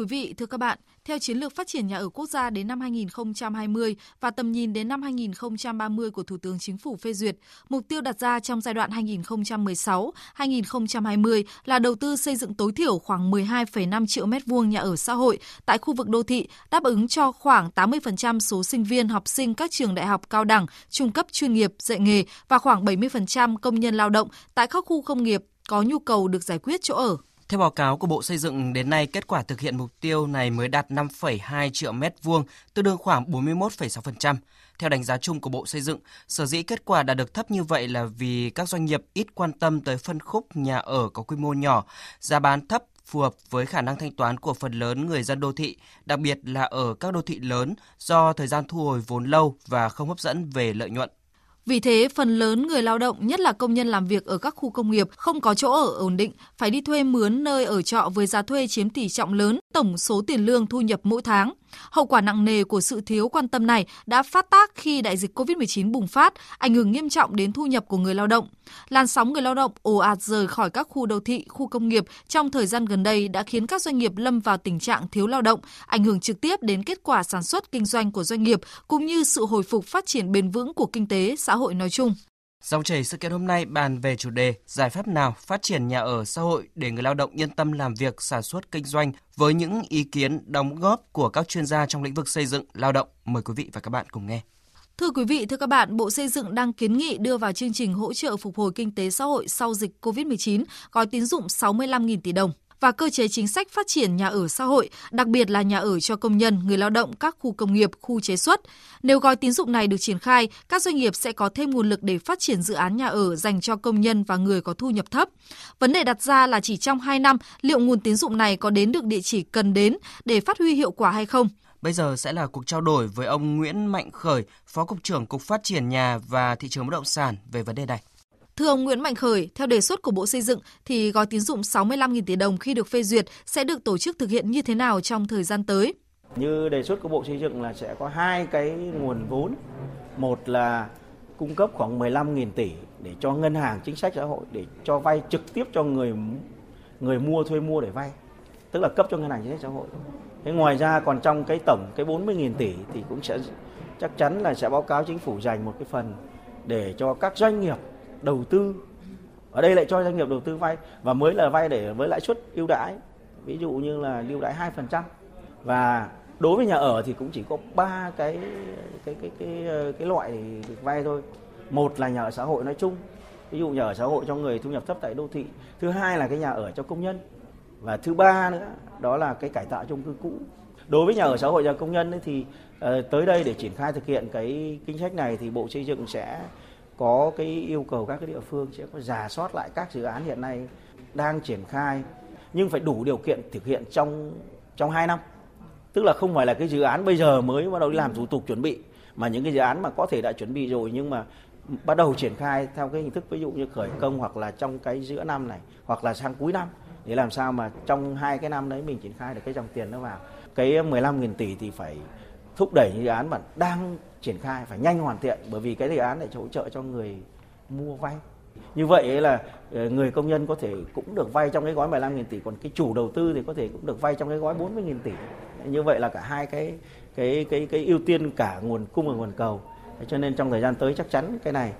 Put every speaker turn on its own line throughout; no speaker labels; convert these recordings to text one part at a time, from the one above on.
Quý vị, thưa các bạn, theo chiến lược phát triển nhà ở quốc gia đến năm 2020 và tầm nhìn đến năm 2030 của Thủ tướng Chính phủ phê duyệt, mục tiêu đặt ra trong giai đoạn 2016-2020 là đầu tư xây dựng tối thiểu khoảng 12,5 triệu mét vuông nhà ở xã hội tại khu vực đô thị, đáp ứng cho khoảng 80% số sinh viên học sinh các trường đại học cao đẳng, trung cấp chuyên nghiệp, dạy nghề và khoảng 70% công nhân lao động tại các khu công nghiệp có nhu cầu được giải quyết chỗ ở.
Theo báo cáo của Bộ Xây dựng, đến nay kết quả thực hiện mục tiêu này mới đạt 5,2 triệu mét vuông, tương đương khoảng 41,6%. Theo đánh giá chung của Bộ Xây dựng, sở dĩ kết quả đạt được thấp như vậy là vì các doanh nghiệp ít quan tâm tới phân khúc nhà ở có quy mô nhỏ, giá bán thấp phù hợp với khả năng thanh toán của phần lớn người dân đô thị, đặc biệt là ở các đô thị lớn do thời gian thu hồi vốn lâu và không hấp dẫn về lợi nhuận.
Vì thế, phần lớn người lao động, nhất là công nhân làm việc ở các khu công nghiệp không có chỗ ở ổn định, phải đi thuê mướn nơi ở trọ với giá thuê chiếm tỷ trọng lớn tổng số tiền lương thu nhập mỗi tháng. Hậu quả nặng nề của sự thiếu quan tâm này đã phát tác khi đại dịch COVID-19 bùng phát, ảnh hưởng nghiêm trọng đến thu nhập của người lao động. Làn sóng người lao động ồ ạt rời khỏi các khu đô thị, khu công nghiệp trong thời gian gần đây đã khiến các doanh nghiệp lâm vào tình trạng thiếu lao động, ảnh hưởng trực tiếp đến kết quả sản xuất kinh doanh của doanh nghiệp cũng như sự hồi phục phát triển bền vững của kinh tế, xã hội nói chung.
Dòng chảy sự kiện hôm nay bàn về chủ đề giải pháp nào phát triển nhà ở xã hội để người lao động yên tâm làm việc sản xuất kinh doanh với những ý kiến đóng góp của các chuyên gia trong lĩnh vực xây dựng lao động. Mời quý vị và các bạn cùng nghe.
Thưa quý vị, thưa các bạn, Bộ Xây dựng đang kiến nghị đưa vào chương trình hỗ trợ phục hồi kinh tế xã hội sau dịch COVID-19 gói tín dụng 65.000 tỷ đồng và cơ chế chính sách phát triển nhà ở xã hội, đặc biệt là nhà ở cho công nhân, người lao động các khu công nghiệp, khu chế xuất. Nếu gói tín dụng này được triển khai, các doanh nghiệp sẽ có thêm nguồn lực để phát triển dự án nhà ở dành cho công nhân và người có thu nhập thấp. Vấn đề đặt ra là chỉ trong 2 năm, liệu nguồn tín dụng này có đến được địa chỉ cần đến để phát huy hiệu quả hay không?
Bây giờ sẽ là cuộc trao đổi với ông Nguyễn Mạnh Khởi, Phó Cục trưởng Cục Phát triển Nhà và Thị trường Bất động sản về vấn đề này.
Thưa ông Nguyễn Mạnh Khởi, theo đề xuất của Bộ Xây dựng thì gói tín dụng 65.000 tỷ đồng khi được phê duyệt sẽ được tổ chức thực hiện như thế nào trong thời gian tới?
Như đề xuất của Bộ Xây dựng là sẽ có hai cái nguồn vốn. Một là cung cấp khoảng 15.000 tỷ để cho ngân hàng chính sách xã hội để cho vay trực tiếp cho người người mua thuê mua để vay. Tức là cấp cho ngân hàng chính sách xã hội. Thế ngoài ra còn trong cái tổng cái 40.000 tỷ thì cũng sẽ chắc chắn là sẽ báo cáo chính phủ dành một cái phần để cho các doanh nghiệp đầu tư. Ở đây lại cho doanh nghiệp đầu tư vay, và mới là vay để với lãi suất ưu đãi. Ví dụ như là ưu đãi 2% và đối với nhà ở thì cũng chỉ có ba cái cái cái cái cái loại vay thôi. Một là nhà ở xã hội nói chung. Ví dụ nhà ở xã hội cho người thu nhập thấp tại đô thị. Thứ hai là cái nhà ở cho công nhân. Và thứ ba nữa, đó là cái cải tạo chung cư cũ. Đối với nhà ở xã hội cho công nhân ấy thì ờ, tới đây để triển khai thực hiện cái chính sách này thì bộ xây dựng sẽ có cái yêu cầu các cái địa phương sẽ có giả soát lại các dự án hiện nay đang triển khai nhưng phải đủ điều kiện thực hiện trong trong 2 năm. Tức là không phải là cái dự án bây giờ mới bắt đầu làm thủ tục chuẩn bị mà những cái dự án mà có thể đã chuẩn bị rồi nhưng mà bắt đầu triển khai theo cái hình thức ví dụ như khởi công hoặc là trong cái giữa năm này hoặc là sang cuối năm để làm sao mà trong hai cái năm đấy mình triển khai được cái dòng tiền nó vào. Cái 15.000 tỷ thì phải thúc đẩy những dự án mà đang triển khai phải nhanh hoàn thiện, bởi vì cái đề án này hỗ trợ cho người mua vay. Như vậy là ờ, người công nhân có thể cũng được vay trong cái gói 15.000 tỷ, còn cái chủ đầu tư thì có thể cũng được vay trong cái gói 40.000 tỷ. Như vậy là cả hai cái cái cái cái ưu tiên cả nguồn cung và nguồn cầu. Cho nên trong thời gian tới chắc chắn cái này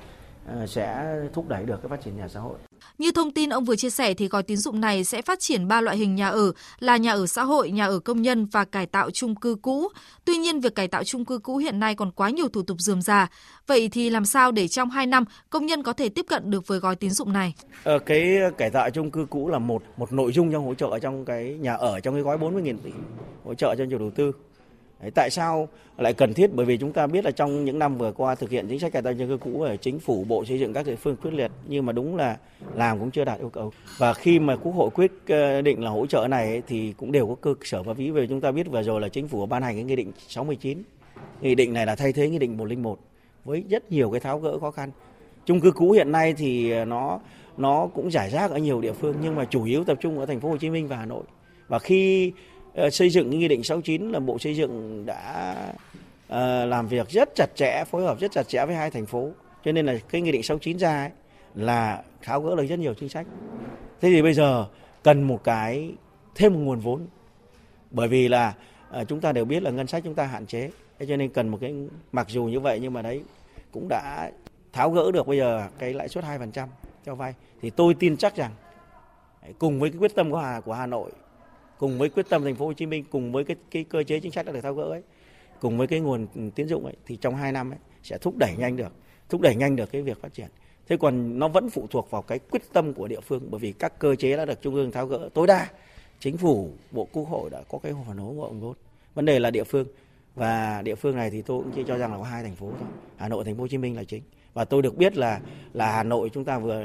sẽ thúc đẩy được cái phát triển nhà xã hội
như thông tin ông vừa chia sẻ thì gói tín dụng này sẽ phát triển ba loại hình nhà ở là nhà ở xã hội, nhà ở công nhân và cải tạo chung cư cũ. Tuy nhiên việc cải tạo chung cư cũ hiện nay còn quá nhiều thủ tục dườm già. Vậy thì làm sao để trong 2 năm công nhân có thể tiếp cận được với gói tín dụng này?
Ờ, cái cải tạo chung cư cũ là một một nội dung trong hỗ trợ trong cái nhà ở trong cái gói 40.000 tỷ hỗ trợ cho chủ đầu tư. Đấy, tại sao lại cần thiết? Bởi vì chúng ta biết là trong những năm vừa qua thực hiện chính sách cải tạo chung cư cũ ở chính phủ, bộ xây dựng các địa phương quyết liệt nhưng mà đúng là làm cũng chưa đạt yêu cầu. Và khi mà Quốc hội quyết ờ, định là hỗ trợ này ấy, thì cũng đều có cơ sở pháp lý về chúng ta biết vừa rồi là chính phủ ban hành cái nghị định 69. Nghị định này là thay thế nghị định 101 với rất nhiều cái tháo gỡ khó khăn. Chung cư cũ hiện nay thì ờ, nó nó cũng giải rác ở nhiều địa phương nhưng mà chủ yếu tập trung ở thành phố Hồ Chí Minh và Hà Nội. Và khi Ờ, xây dựng nghị định 69 là Bộ Xây dựng đã uh, làm việc rất chặt chẽ, phối hợp rất chặt chẽ với hai thành phố. Cho nên là cái nghị định 69 ra ấy, là tháo gỡ được rất nhiều chính sách. Thế thì bây giờ cần một cái thêm một nguồn vốn. Bởi vì là uh, chúng ta đều biết là ngân sách chúng ta hạn chế. Thế cho nên cần một cái mặc dù như vậy nhưng mà đấy cũng đã tháo gỡ được bây giờ cái lãi suất 2% cho vay thì tôi tin chắc rằng cùng với cái quyết tâm của Hà của Hà Nội, cùng với quyết tâm thành phố Hồ Chí Minh, cùng với cái, cái cơ chế chính sách đã được tháo gỡ ấy, cùng với cái nguồn tín dụng ấy thì trong 2 năm ấy sẽ thúc đẩy nhanh được, thúc đẩy nhanh được cái việc phát triển. Thế còn nó vẫn phụ thuộc vào cái quyết tâm của địa phương bởi vì các cơ chế đã được trung ương tháo gỡ tối đa. Chính phủ, Bộ Quốc hội đã có cái phản của ông hộ Vấn đề là địa phương và địa phương này thì tôi cũng chỉ cho rằng là có hai thành phố thôi, Hà Nội, Thành phố Hồ Chí Minh là chính. Và tôi được biết là là Hà Nội chúng ta vừa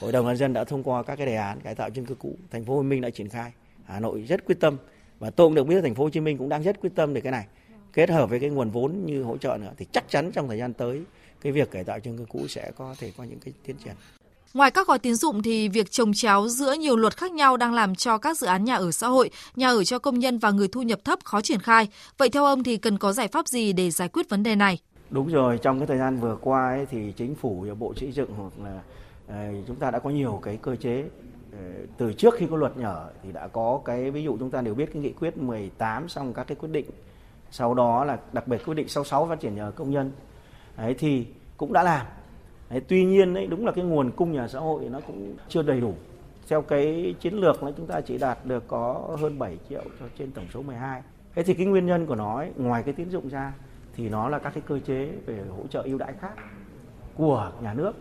Hội đồng nhân dân đã thông qua các cái đề án cải tạo chung cư cũ, thành phố Hồ Chí Minh đã triển khai. Hà Nội rất quyết tâm và tôi cũng được biết thành phố Hồ Chí Minh cũng đang rất quyết tâm để cái này kết hợp với cái nguồn vốn như hỗ trợ nữa thì chắc chắn trong thời gian tới cái việc cải tạo chung cư cũ sẽ có thể có những cái tiến triển.
Ngoài các gói tín dụng thì việc trồng chéo giữa nhiều luật khác nhau đang làm cho các dự án nhà ở xã hội, nhà ở cho công nhân và người thu nhập thấp khó triển khai. Vậy theo ông thì cần có giải pháp gì để giải quyết vấn đề này?
Đúng rồi, trong cái thời gian vừa qua ấy, thì chính phủ và Bộ Xây dựng hoặc là chúng ta đã có nhiều cái cơ chế ờ, Ờ, từ trước khi có luật nhà ở thì đã có cái ví dụ chúng ta đều biết cái nghị quyết 18 xong các cái quyết định. Sau đó là đặc biệt quyết định 66 phát triển nhà ở công nhân. Đấy thì cũng đã làm. Đấy, tuy nhiên đấy đúng là cái nguồn cung nhà xã hội nó cũng chưa đầy đủ. Theo cái chiến lược là chúng ta chỉ đạt được có hơn 7 triệu cho trên tổng số 12 thế thì cái nguyên nhân của nó ấy, ngoài cái tín dụng ra thì nó là các cái cơ chế về hỗ trợ ưu đãi khác của nhà nước.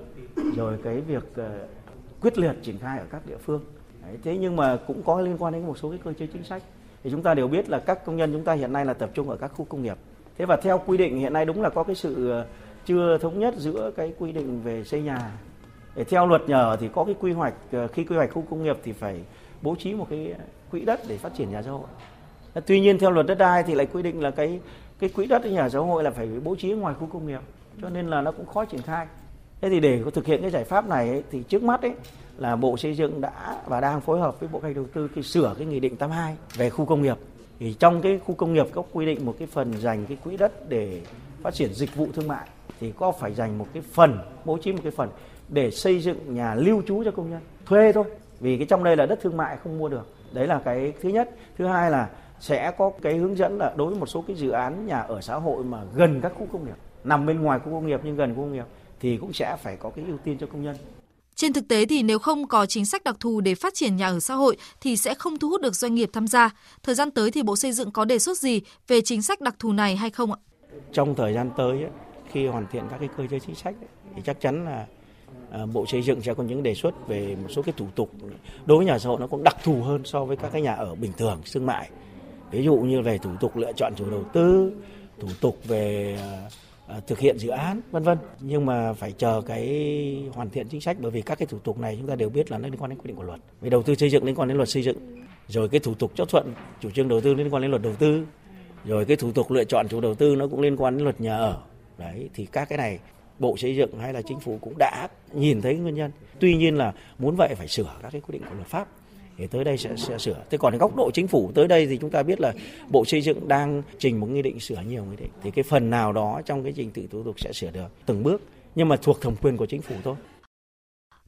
Rồi cái việc ờ, quyết liệt triển khai ở các địa phương. Đấy, thế nhưng mà cũng có liên quan đến một số cái cơ chế chính sách. Thì chúng ta đều biết là các công nhân chúng ta hiện nay là tập trung ở các khu công nghiệp. Thế và theo quy định hiện nay đúng là có cái sự ờ, chưa thống nhất giữa cái quy định về xây nhà. Để theo luật nhà thì có cái quy hoạch ờ, khi quy hoạch khu công nghiệp thì phải bố trí một cái quỹ đất để phát triển nhà xã hội. Ờ, tuy nhiên theo luật đất đai thì lại quy định là cái cái quỹ đất nhà xã hội là phải bố trí ngoài khu công nghiệp. Cho nên là nó cũng khó triển khai thế thì để có thực hiện cái giải pháp này ấy, thì trước mắt ấy là bộ xây dựng đã và đang phối hợp với bộ kế đầu tư khi sửa cái nghị định 82 về khu công nghiệp. Thì trong cái khu công nghiệp có quy định một cái phần dành cái quỹ đất để phát triển dịch vụ thương mại thì có phải dành một cái phần bố trí một cái phần để xây dựng nhà lưu trú cho công nhân? Thuê thôi vì cái trong đây là đất thương mại không mua được. Đấy là cái thứ nhất. Thứ hai là sẽ có cái hướng dẫn là đối với một số cái dự án nhà ở xã hội mà gần các khu công nghiệp nằm bên ngoài khu công nghiệp nhưng gần khu công nghiệp thì cũng sẽ phải có cái ưu tiên cho công nhân.
Trên thực tế thì nếu không có chính sách đặc thù để phát triển nhà ở xã hội thì sẽ không thu hút được doanh nghiệp tham gia. Thời gian tới thì Bộ Xây dựng có đề xuất gì về chính sách đặc thù này hay không ạ?
Trong thời gian tới khi hoàn thiện các cái cơ chế chính sách thì chắc chắn là à, Bộ Xây dựng sẽ có những đề xuất về một số cái thủ tục đối với nhà xã hội nó cũng đặc thù hơn so với các cái nhà ở bình thường, thương mại. Ví dụ như về thủ tục lựa chọn chủ đầu tư, thủ tục về à, Ờ, thực hiện dự án, vân vân. Nhưng mà phải chờ cái hoàn thiện chính sách, bởi vì các cái thủ tục này chúng ta đều biết là nó liên quan đến quy định của luật. Về đầu tư xây dựng liên quan đến luật xây dựng, rồi cái thủ tục chấp thuận chủ trương đầu tư liên quan đến luật đầu tư, rồi cái thủ tục lựa chọn chủ đầu tư nó cũng liên quan đến luật nhà ở. Đấy, thì các cái này bộ xây dựng hay là chính phủ cũng đã nhìn thấy nguyên nhân. Tuy nhiên là muốn vậy phải sửa các cái quy định của luật pháp thì tới đây sẽ, sẽ sửa. Thế còn góc độ chính phủ tới đây thì chúng ta biết là Bộ Xây dựng đang trình một nghị định sửa nhiều nghị định. Thì cái phần nào đó trong cái trình tự thủ tục sẽ sửa được từng bước nhưng mà thuộc thẩm quyền của chính phủ thôi.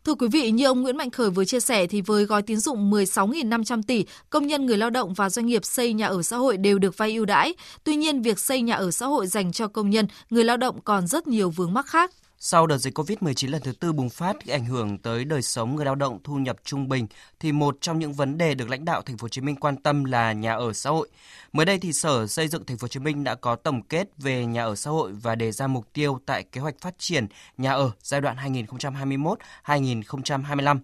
Thưa quý vị, như ông Nguyễn Mạnh Khởi vừa chia sẻ thì với gói tín dụng 16.500 tỷ, công nhân người lao động và doanh nghiệp xây nhà ở xã hội đều được vay ưu đãi. Tuy nhiên, việc xây nhà ở xã hội dành cho công nhân, người lao động còn rất nhiều vướng mắc khác.
Sau đợt dịch COVID-19 lần thứ tư bùng phát ảnh hưởng tới đời sống người lao động, thu nhập trung bình, thì một trong những vấn đề được lãnh đạo thành phố Hồ Chí Minh quan tâm là nhà ở xã hội. Mới đây thì Sở Xây dựng thành phố Hồ Chí Minh đã có tổng kết về nhà ở xã hội và đề ra mục tiêu tại kế hoạch phát triển nhà ở giai đoạn 2021-2025.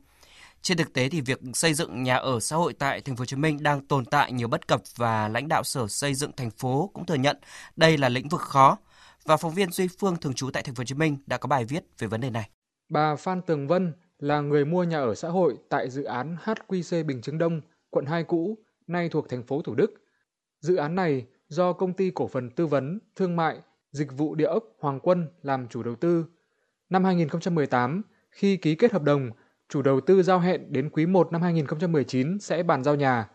Trên thực tế thì việc xây dựng nhà ở xã hội tại thành phố Hồ Chí Minh đang tồn tại nhiều bất cập và lãnh đạo Sở Xây dựng thành phố cũng thừa nhận đây là lĩnh vực khó và phóng viên Duy Phương thường trú tại thành phố Hồ Chí Minh đã có bài viết về vấn đề này.
Bà Phan Tường Vân là người mua nhà ở xã hội tại dự án HQC Bình Chứng Đông, quận 2 cũ, nay thuộc thành phố Thủ Đức. Dự án này do công ty cổ phần tư vấn, thương mại, dịch vụ địa ốc Hoàng Quân làm chủ đầu tư. Năm 2018, khi ký kết hợp đồng, chủ đầu tư giao hẹn đến quý 1 năm 2019 sẽ bàn giao nhà.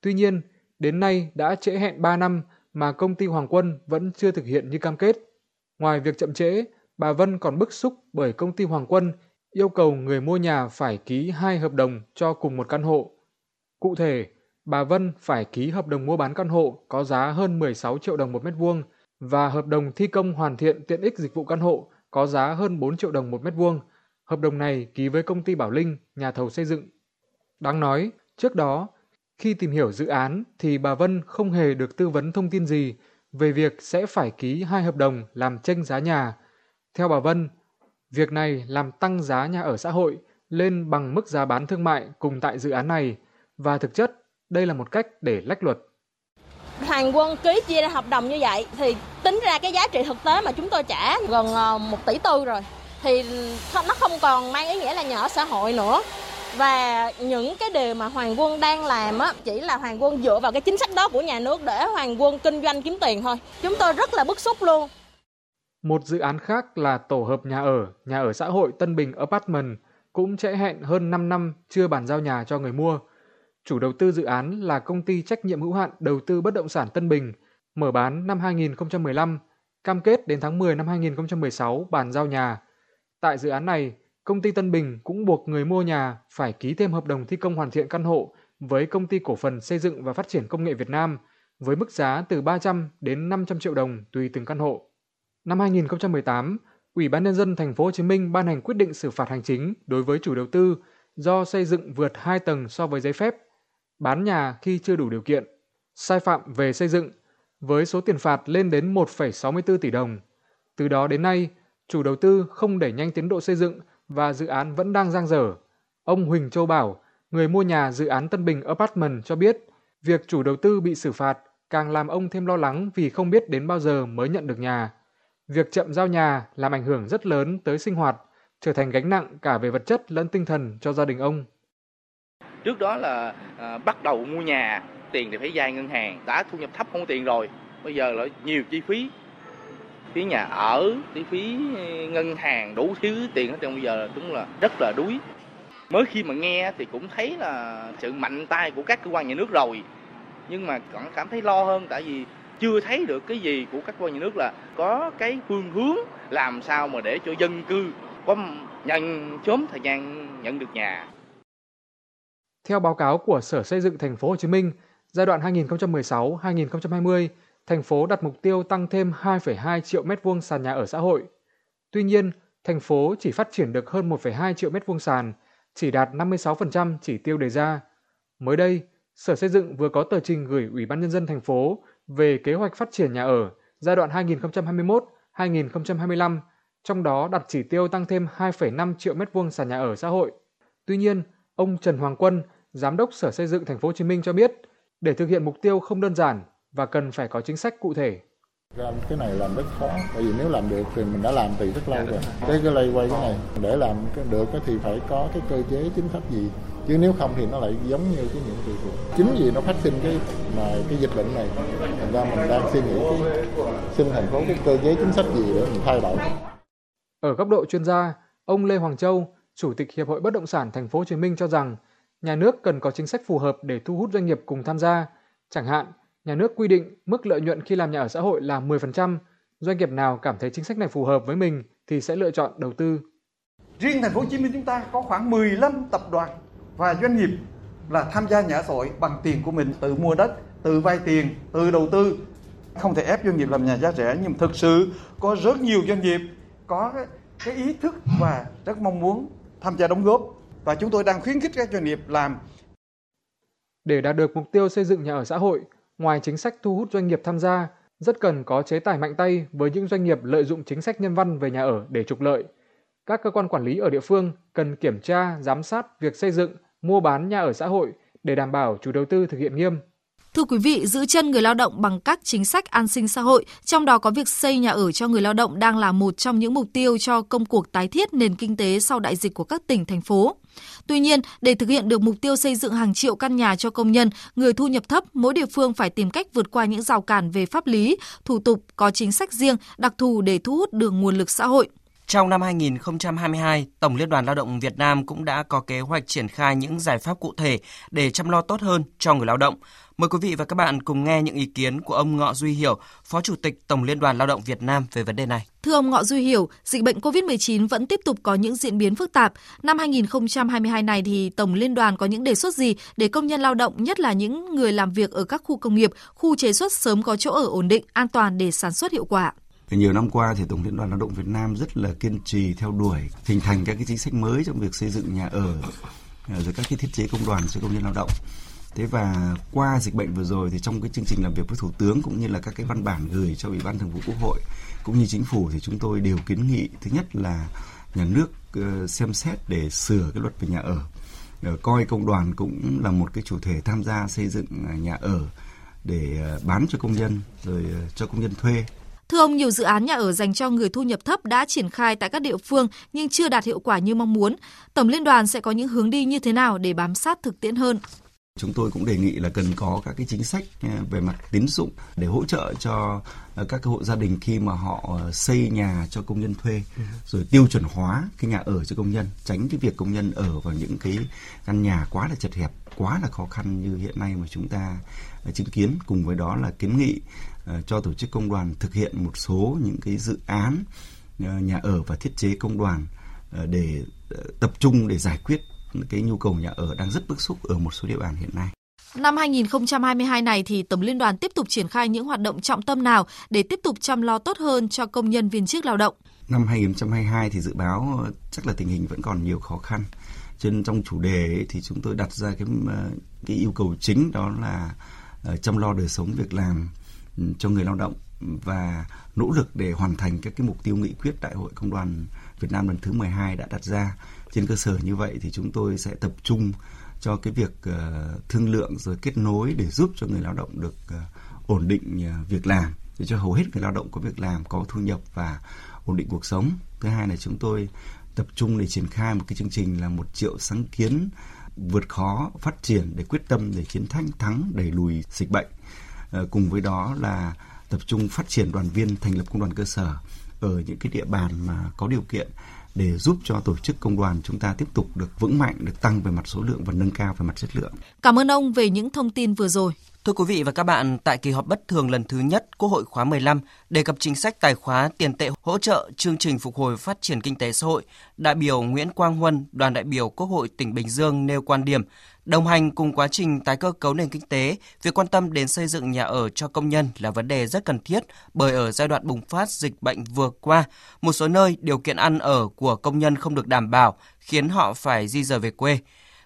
Tuy nhiên, đến nay đã trễ hẹn 3 năm mà công ty Hoàng Quân vẫn chưa thực hiện như cam kết. Ngoài việc chậm trễ, bà Vân còn bức xúc bởi công ty Hoàng Quân yêu cầu người mua nhà phải ký hai hợp đồng cho cùng một căn hộ. Cụ thể, bà Vân phải ký hợp đồng mua bán căn hộ có giá hơn 16 triệu đồng một mét vuông và hợp đồng thi công hoàn thiện tiện ích dịch vụ căn hộ có giá hơn 4 triệu đồng một mét vuông. Hợp đồng này ký với công ty Bảo Linh, nhà thầu xây dựng. Đáng nói, trước đó, khi tìm hiểu dự án thì bà Vân không hề được tư vấn thông tin gì về việc sẽ phải ký hai hợp đồng làm tranh giá nhà. Theo bà Vân, việc này làm tăng giá nhà ở xã hội lên bằng mức giá bán thương mại cùng tại dự án này và thực chất đây là một cách để lách luật.
Hoàng quân ký chia ra hợp đồng như vậy thì tính ra cái giá trị thực tế mà chúng tôi trả gần ờ, 1 tỷ tư rồi thì nó không còn mang ý nghĩa là nhà ở xã hội nữa và những cái điều mà Hoàng Quân đang làm á chỉ là Hoàng Quân dựa vào cái chính sách đó của nhà nước để Hoàng Quân kinh doanh kiếm tiền thôi. Chúng tôi rất là bức xúc luôn.
Một dự án khác là tổ hợp nhà ở, nhà ở xã hội Tân Bình Apartment cũng trễ hẹn hơn 5 năm chưa bàn giao nhà cho người mua. Chủ đầu tư dự án là công ty trách nhiệm hữu hạn đầu tư bất động sản Tân Bình, mở bán năm 2015, cam kết đến tháng 10 năm 2016 bàn giao nhà. Tại dự án này, công ty Tân Bình cũng buộc người mua nhà phải ký thêm hợp đồng thi công hoàn thiện căn hộ với công ty cổ phần xây dựng và phát triển công nghệ Việt Nam với mức giá từ 300 đến 500 triệu đồng tùy từng căn hộ. Năm 2018, Ủy ban nhân dân thành phố Hồ Chí Minh ban hành quyết định xử phạt hành chính đối với chủ đầu tư do xây dựng vượt 2 tầng so với giấy phép, bán nhà khi chưa đủ điều kiện, sai phạm về xây dựng với số tiền phạt lên đến 1,64 tỷ đồng. Từ đó đến nay, chủ đầu tư không đẩy nhanh tiến độ xây dựng và dự án vẫn đang giang dở. Ông Huỳnh Châu Bảo, người mua nhà dự án Tân Bình Apartment cho biết, việc chủ đầu tư bị xử phạt càng làm ông thêm lo lắng vì không biết đến bao giờ mới nhận được nhà. Việc chậm giao nhà làm ảnh hưởng rất lớn tới sinh hoạt, trở thành gánh nặng cả về vật chất lẫn tinh thần cho gia đình ông.
Trước đó là à, bắt đầu mua nhà, tiền thì phải vay ngân hàng, đã thu nhập thấp không có tiền rồi, bây giờ là nhiều chi phí phí nhà ở phí phí ờ, ngân hàng đủ thứ tiền hết trơn. Bây giờ đúng là rất là đuối. Mới khi mà nghe thì cũng thấy là sự mạnh tay của các cơ quan nhà nước rồi. Nhưng mà còn cảm thấy lo hơn tại vì chưa thấy được cái gì của các cơ quan nhà nước là có cái phương hướng làm sao mà để cho dân cư có nhận sớm thời gian nhận được nhà.
Theo báo cáo của Sở Xây dựng Thành phố Hồ Chí Minh, giai đoạn 2016-2020, thành phố đặt mục tiêu tăng thêm 2,2 triệu mét vuông sàn nhà ở xã hội. Tuy nhiên, thành phố chỉ phát triển được hơn 1,2 triệu mét vuông sàn, chỉ đạt 56% chỉ tiêu đề ra. Mới đây, Sở Xây dựng vừa có tờ trình gửi Ủy ban nhân dân thành phố về kế hoạch phát triển nhà ở giai đoạn 2021-2025, trong đó đặt chỉ tiêu tăng thêm 2,5 triệu mét vuông sàn nhà ở xã hội. Tuy nhiên, ông Trần Hoàng Quân, giám đốc Sở Xây dựng thành phố Hồ Chí Minh cho biết, để thực hiện mục tiêu không đơn giản và cần phải có chính sách cụ thể.
Cái này làm rất khó, bởi vì nếu làm được thì mình đã làm từ rất lâu rồi. Cái cái lây quay cái này, để làm được thì phải có cái cơ chế chính sách gì chứ nếu không thì nó lại giống như cái nhiệm vụ của chính vì nó phát sinh cái mà cái dịch bệnh này thành ra mình đang suy nghĩ cái xin thành phố cái cơ chế chính sách gì để mình thay đổi
ở góc độ chuyên gia ông Lê Hoàng Châu chủ tịch hiệp hội bất động sản thành phố Hồ Chí Minh cho rằng nhà nước cần có chính sách phù hợp để thu hút doanh nghiệp cùng tham gia chẳng hạn nhà nước quy định mức lợi nhuận khi làm nhà ở xã hội là 10%, doanh nghiệp nào cảm thấy chính sách này phù hợp với mình thì sẽ lựa chọn đầu tư.
Riêng thành phố Hồ Chí Minh chúng ta có khoảng 15 tập đoàn và doanh nghiệp là tham gia nhà ở xã hội bằng tiền của mình, tự mua đất, tự vay tiền, tự đầu tư. Không thể ép doanh nghiệp làm nhà giá rẻ nhưng thực sự có rất nhiều doanh nghiệp có cái ý thức và rất mong muốn tham gia đóng góp và chúng tôi đang khuyến khích các doanh nghiệp làm.
Để đạt được mục tiêu xây dựng nhà ở xã hội, ngoài chính sách thu hút doanh nghiệp tham gia, rất cần có chế tài mạnh tay với những doanh nghiệp lợi dụng chính sách nhân văn về nhà ở để trục lợi. Các cơ quan quản lý ở địa phương cần kiểm tra, giám sát việc xây dựng, mua bán nhà ở xã hội để đảm bảo chủ đầu tư thực hiện nghiêm.
Thưa quý vị, giữ chân người lao động bằng các chính sách an sinh xã hội, trong đó có việc xây nhà ở cho người lao động đang là một trong những mục tiêu cho công cuộc tái thiết nền kinh tế sau đại dịch của các tỉnh, thành phố. Tuy nhiên, để thực hiện được mục tiêu xây dựng hàng triệu căn nhà cho công nhân, người thu nhập thấp, mỗi địa phương phải tìm cách vượt qua những rào cản về pháp lý, thủ tục, có chính sách riêng, đặc thù để thu hút được nguồn lực xã hội.
Trong năm 2022, Tổng Liên đoàn Lao động Việt Nam cũng đã có kế hoạch triển khai những giải pháp cụ thể để chăm lo tốt hơn cho người lao động. Mời quý vị và các bạn cùng nghe những ý kiến của ông Ngọ Duy Hiểu, Phó Chủ tịch Tổng Liên đoàn Lao động Việt Nam về vấn đề này.
Thưa ông Ngọ Duy Hiểu, dịch bệnh COVID-19 vẫn tiếp tục có những diễn biến phức tạp. Năm 2022 này thì Tổng Liên đoàn có những đề xuất gì để công nhân lao động, nhất là những người làm việc ở các khu công nghiệp, khu chế xuất sớm có chỗ ở ổn định, an toàn để sản xuất hiệu quả?
Nhiều năm qua thì Tổng Liên đoàn Lao động Việt Nam rất là kiên trì theo đuổi, hình thành các cái chính sách mới trong việc xây dựng nhà ở à, rồi các cái thiết chế công đoàn cho công nhân lao động. Thế và qua dịch bệnh vừa rồi thì trong cái chương trình làm việc với Thủ tướng cũng như là các cái văn bản gửi cho Ủy ban Thường vụ Quốc hội cũng như chính phủ thì chúng tôi đều kiến nghị, thứ nhất là nhà nước ờ, xem xét để sửa cái luật về nhà ở. để coi công đoàn cũng là một cái chủ thể tham gia xây dựng à, nhà ở để ờ, bán cho công nhân, rồi cho công nhân thuê
Thưa ông, nhiều dự án nhà ở dành cho người thu nhập thấp đã triển khai tại các địa phương nhưng chưa đạt hiệu quả như mong muốn. Tổng Liên đoàn sẽ có những hướng đi như thế nào để bám sát thực tiễn hơn?
Chúng tôi cũng đề nghị là cần có các cái chính sách à, về mặt tín dụng để hỗ trợ cho à, các hộ gia đình khi mà họ à, xây nhà cho công nhân thuê ừ. rồi tiêu chuẩn hóa cái nhà ở cho công nhân tránh cái việc công nhân ở vào những cái căn nhà quá là chật hẹp quá là khó khăn như hiện nay mà chúng ta chứng kiến cùng với đó là kiến nghị cho tổ chức công đoàn thực hiện một số những cái dự án nhà ở và thiết chế công đoàn để tập trung để giải quyết cái nhu cầu nhà ở đang rất bức xúc ở một số địa bàn hiện nay.
Năm 2022 này thì Tổng Liên đoàn tiếp tục triển khai những hoạt động trọng tâm nào để tiếp tục chăm lo tốt hơn cho công nhân viên chức lao động?
Năm 2022 thì dự báo chắc là tình hình vẫn còn nhiều khó khăn. Trên trong chủ đề ấy, thì chúng tôi đặt ra cái cái yêu cầu chính đó là ờ, chăm lo đời sống việc làm ừ, cho người lao động và nỗ lực để hoàn thành các cái mục tiêu nghị quyết Đại hội Công đoàn Việt Nam lần thứ 12 đã đặt ra. Trên cơ sở như vậy thì chúng tôi sẽ tập trung cho cái việc uh, thương lượng rồi kết nối để giúp cho người lao động được uh, ổn định uh, việc làm để cho hầu hết người lao động có việc làm có thu nhập và ổn định cuộc sống. Thứ hai là chúng tôi tập trung để triển khai một cái chương trình là một triệu sáng kiến vượt khó phát triển để quyết tâm để chiến thắng thắng đẩy lùi dịch bệnh. À, cùng với đó là tập trung phát triển đoàn viên thành lập công đoàn cơ sở ở những cái địa bàn mà có điều kiện để giúp cho tổ chức công đoàn chúng ta tiếp tục được vững mạnh, được tăng về mặt số lượng và nâng cao về mặt chất lượng.
Cảm ơn ông về những thông tin vừa rồi.
Thưa quý vị và các bạn, tại kỳ họp bất thường lần thứ nhất Quốc hội khóa 15 đề cập chính sách tài khóa tiền tệ hỗ trợ chương trình phục hồi phát triển kinh tế xã hội, đại biểu Nguyễn Quang Huân, đoàn đại biểu Quốc hội tỉnh Bình Dương nêu quan điểm Đồng hành cùng quá trình tái cơ cấu nền kinh tế, việc quan tâm đến xây dựng nhà ở cho công nhân là vấn đề rất cần thiết bởi ở giai đoạn bùng phát dịch bệnh vừa qua, một số nơi điều kiện ăn ở của công nhân không được đảm bảo, khiến họ phải di rời về quê.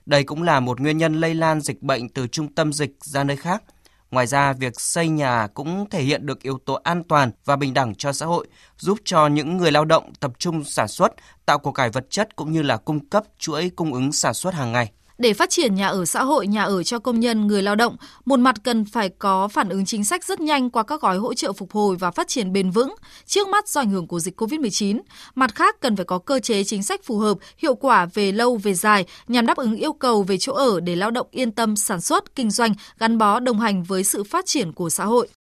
Đây cũng là một nguyên nhân lây lan dịch bệnh từ trung tâm dịch ra nơi khác. Ngoài ra, việc xây nhà cũng thể hiện được yếu tố an toàn và bình đẳng cho xã hội, giúp cho những người lao động tập trung sản xuất, tạo cuộc cải vật chất cũng như là cung cấp chuỗi cung ứng sản xuất hàng ngày.
Để phát triển nhà ở xã hội, nhà ở cho công nhân, người lao động, một mặt cần phải có phản ứng chính sách rất nhanh qua các gói hỗ trợ phục hồi và phát triển bền vững trước mắt do ảnh hưởng của dịch COVID-19. Mặt khác cần phải có cơ chế chính sách phù hợp, hiệu quả về lâu về dài nhằm đáp ứng yêu cầu về chỗ ở để lao động yên tâm sản xuất, kinh doanh, gắn bó đồng hành với sự phát triển của xã hội.